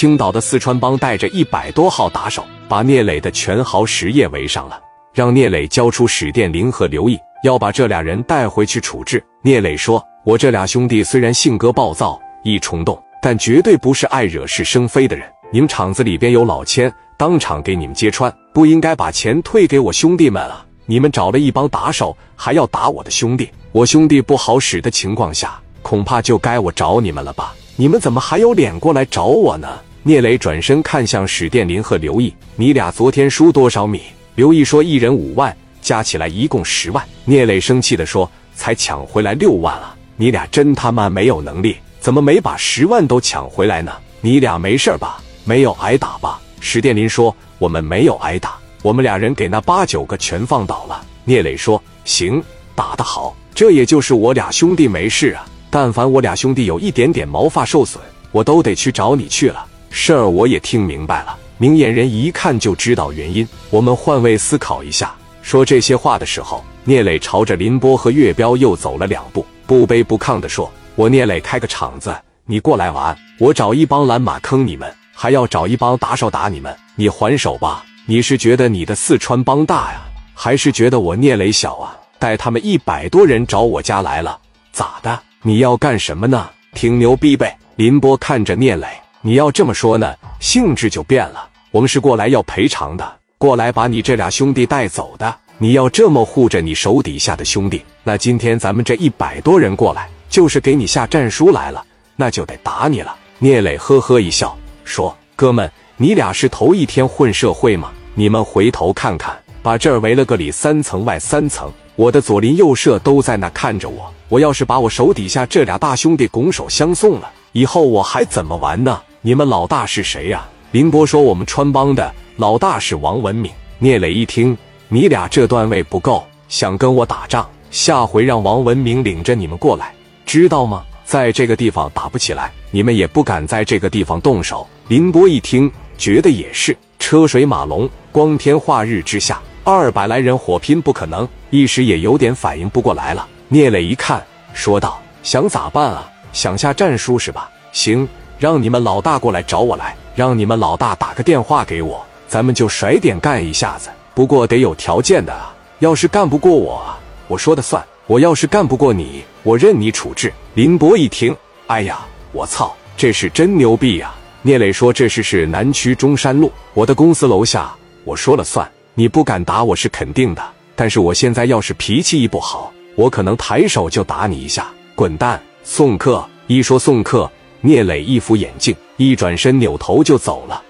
青岛的四川帮带着一百多号打手，把聂磊的全豪实业围上了，让聂磊交出史殿林和刘毅，要把这俩人带回去处置。聂磊说：“我这俩兄弟虽然性格暴躁、易冲动，但绝对不是爱惹是生非的人。你们厂子里边有老千，当场给你们揭穿，不应该把钱退给我兄弟们啊！你们找了一帮打手，还要打我的兄弟，我兄弟不好使的情况下，恐怕就该我找你们了吧？”你们怎么还有脸过来找我呢？聂磊转身看向史殿林和刘毅：“你俩昨天输多少米？”刘毅说：“一人五万，加起来一共十万。”聂磊生气地说：“才抢回来六万啊！你俩真他妈没有能力，怎么没把十万都抢回来呢？你俩没事吧？没有挨打吧？”史殿林说：“我们没有挨打，我们俩人给那八九个全放倒了。”聂磊说：“行，打得好，这也就是我俩兄弟没事啊。”但凡我俩兄弟有一点点毛发受损，我都得去找你去了。事儿我也听明白了，明眼人一看就知道原因。我们换位思考一下。说这些话的时候，聂磊朝着林波和岳彪又走了两步，不卑不亢地说：“我聂磊开个厂子，你过来玩，我找一帮蓝马坑你们，还要找一帮打手打你们，你还手吧？你是觉得你的四川帮大呀，还是觉得我聂磊小啊？带他们一百多人找我家来了，咋的？”你要干什么呢？挺牛逼呗！林波看着聂磊，你要这么说呢，性质就变了。我们是过来要赔偿的，过来把你这俩兄弟带走的。你要这么护着你手底下的兄弟，那今天咱们这一百多人过来，就是给你下战书来了，那就得打你了。聂磊呵呵一笑，说：“哥们，你俩是头一天混社会吗？你们回头看看，把这儿围了个里三层外三层。”我的左邻右舍都在那看着我，我要是把我手底下这俩大兄弟拱手相送了，以后我还怎么玩呢？你们老大是谁呀？林波说：“我们川帮的老大是王文敏。”聂磊一听，你俩这段位不够，想跟我打仗，下回让王文明领着你们过来，知道吗？在这个地方打不起来，你们也不敢在这个地方动手。林波一听，觉得也是，车水马龙，光天化日之下。二百来人火拼不可能，一时也有点反应不过来了。聂磊一看，说道：“想咋办啊？想下战书是吧？行，让你们老大过来找我来，让你们老大打个电话给我，咱们就甩点干一下子。不过得有条件的啊，要是干不过我，我说的算。我要是干不过你，我任你处置。”林博一听，哎呀，我操，这是真牛逼呀！聂磊说：“这事是南区中山路，我的公司楼下，我说了算。”你不敢打我是肯定的，但是我现在要是脾气一不好，我可能抬手就打你一下。滚蛋！送客！一说送客，聂磊一副眼镜，一转身扭头就走了。